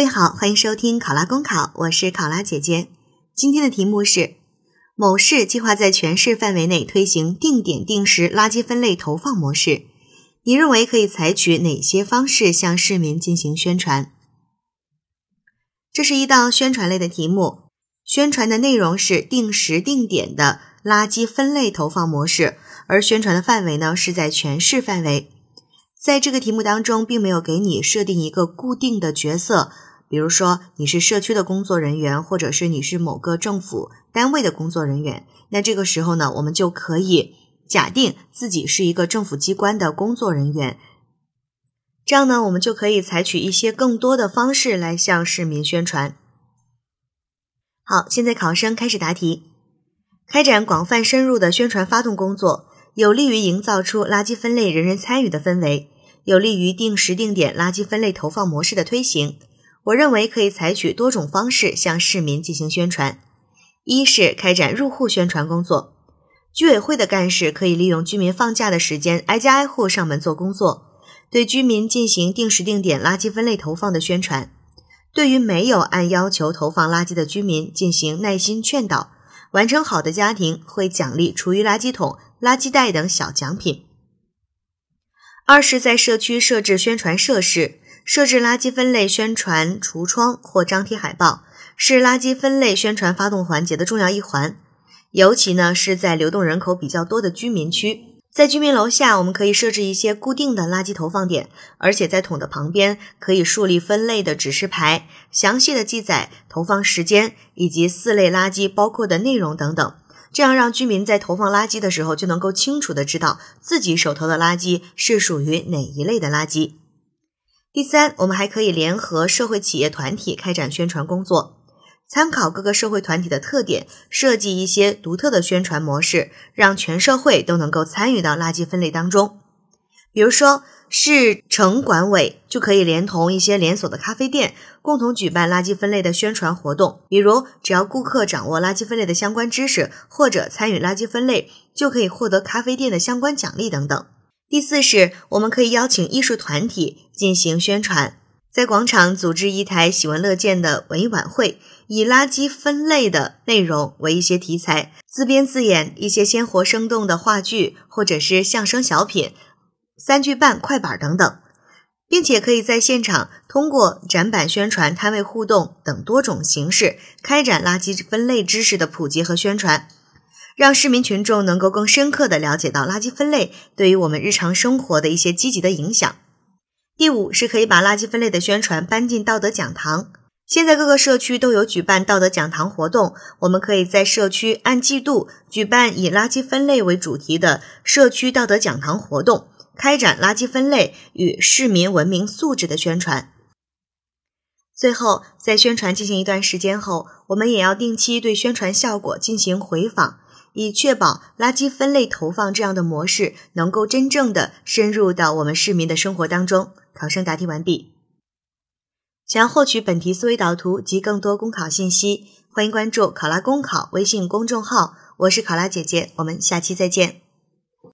各位好，欢迎收听考拉公考，我是考拉姐姐。今天的题目是：某市计划在全市范围内推行定点定时垃圾分类投放模式，你认为可以采取哪些方式向市民进行宣传？这是一道宣传类的题目，宣传的内容是定时定点的垃圾分类投放模式，而宣传的范围呢是在全市范围。在这个题目当中，并没有给你设定一个固定的角色，比如说你是社区的工作人员，或者是你是某个政府单位的工作人员。那这个时候呢，我们就可以假定自己是一个政府机关的工作人员，这样呢，我们就可以采取一些更多的方式来向市民宣传。好，现在考生开始答题，开展广泛深入的宣传发动工作。有利于营造出垃圾分类人人参与的氛围，有利于定时定点垃圾分类投放模式的推行。我认为可以采取多种方式向市民进行宣传。一是开展入户宣传工作，居委会的干事可以利用居民放假的时间，挨家挨户上门做工作，对居民进行定时定点垃圾分类投放的宣传。对于没有按要求投放垃圾的居民，进行耐心劝导。完成好的家庭会奖励厨余垃圾桶。垃圾袋等小奖品。二是，在社区设置宣传设施，设置垃圾分类宣传橱窗或张贴海报，是垃圾分类宣传发动环节的重要一环。尤其呢，是在流动人口比较多的居民区，在居民楼下，我们可以设置一些固定的垃圾投放点，而且在桶的旁边可以树立分类的指示牌，详细的记载投放时间以及四类垃圾包括的内容等等。这样让居民在投放垃圾的时候就能够清楚的知道自己手头的垃圾是属于哪一类的垃圾。第三，我们还可以联合社会企业团体开展宣传工作，参考各个社会团体的特点，设计一些独特的宣传模式，让全社会都能够参与到垃圾分类当中。比如说。市城管委就可以连同一些连锁的咖啡店，共同举办垃圾分类的宣传活动。比如，只要顾客掌握垃圾分类的相关知识，或者参与垃圾分类，就可以获得咖啡店的相关奖励等等。第四是，我们可以邀请艺术团体进行宣传，在广场组织一台喜闻乐见的文艺晚会，以垃圾分类的内容为一些题材，自编自演一些鲜活生动的话剧，或者是相声小品。三句半、快板等等，并且可以在现场通过展板宣传、摊位互动等多种形式开展垃圾分类知识的普及和宣传，让市民群众能够更深刻的了解到垃圾分类对于我们日常生活的一些积极的影响。第五是可以把垃圾分类的宣传搬进道德讲堂。现在各个社区都有举办道德讲堂活动，我们可以在社区按季度举办以垃圾分类为主题的社区道德讲堂活动。开展垃圾分类与市民文明素质的宣传。最后，在宣传进行一段时间后，我们也要定期对宣传效果进行回访，以确保垃圾分类投放这样的模式能够真正的深入到我们市民的生活当中。考生答题完毕。想要获取本题思维导图及更多公考信息，欢迎关注“考拉公考”微信公众号。我是考拉姐姐，我们下期再见。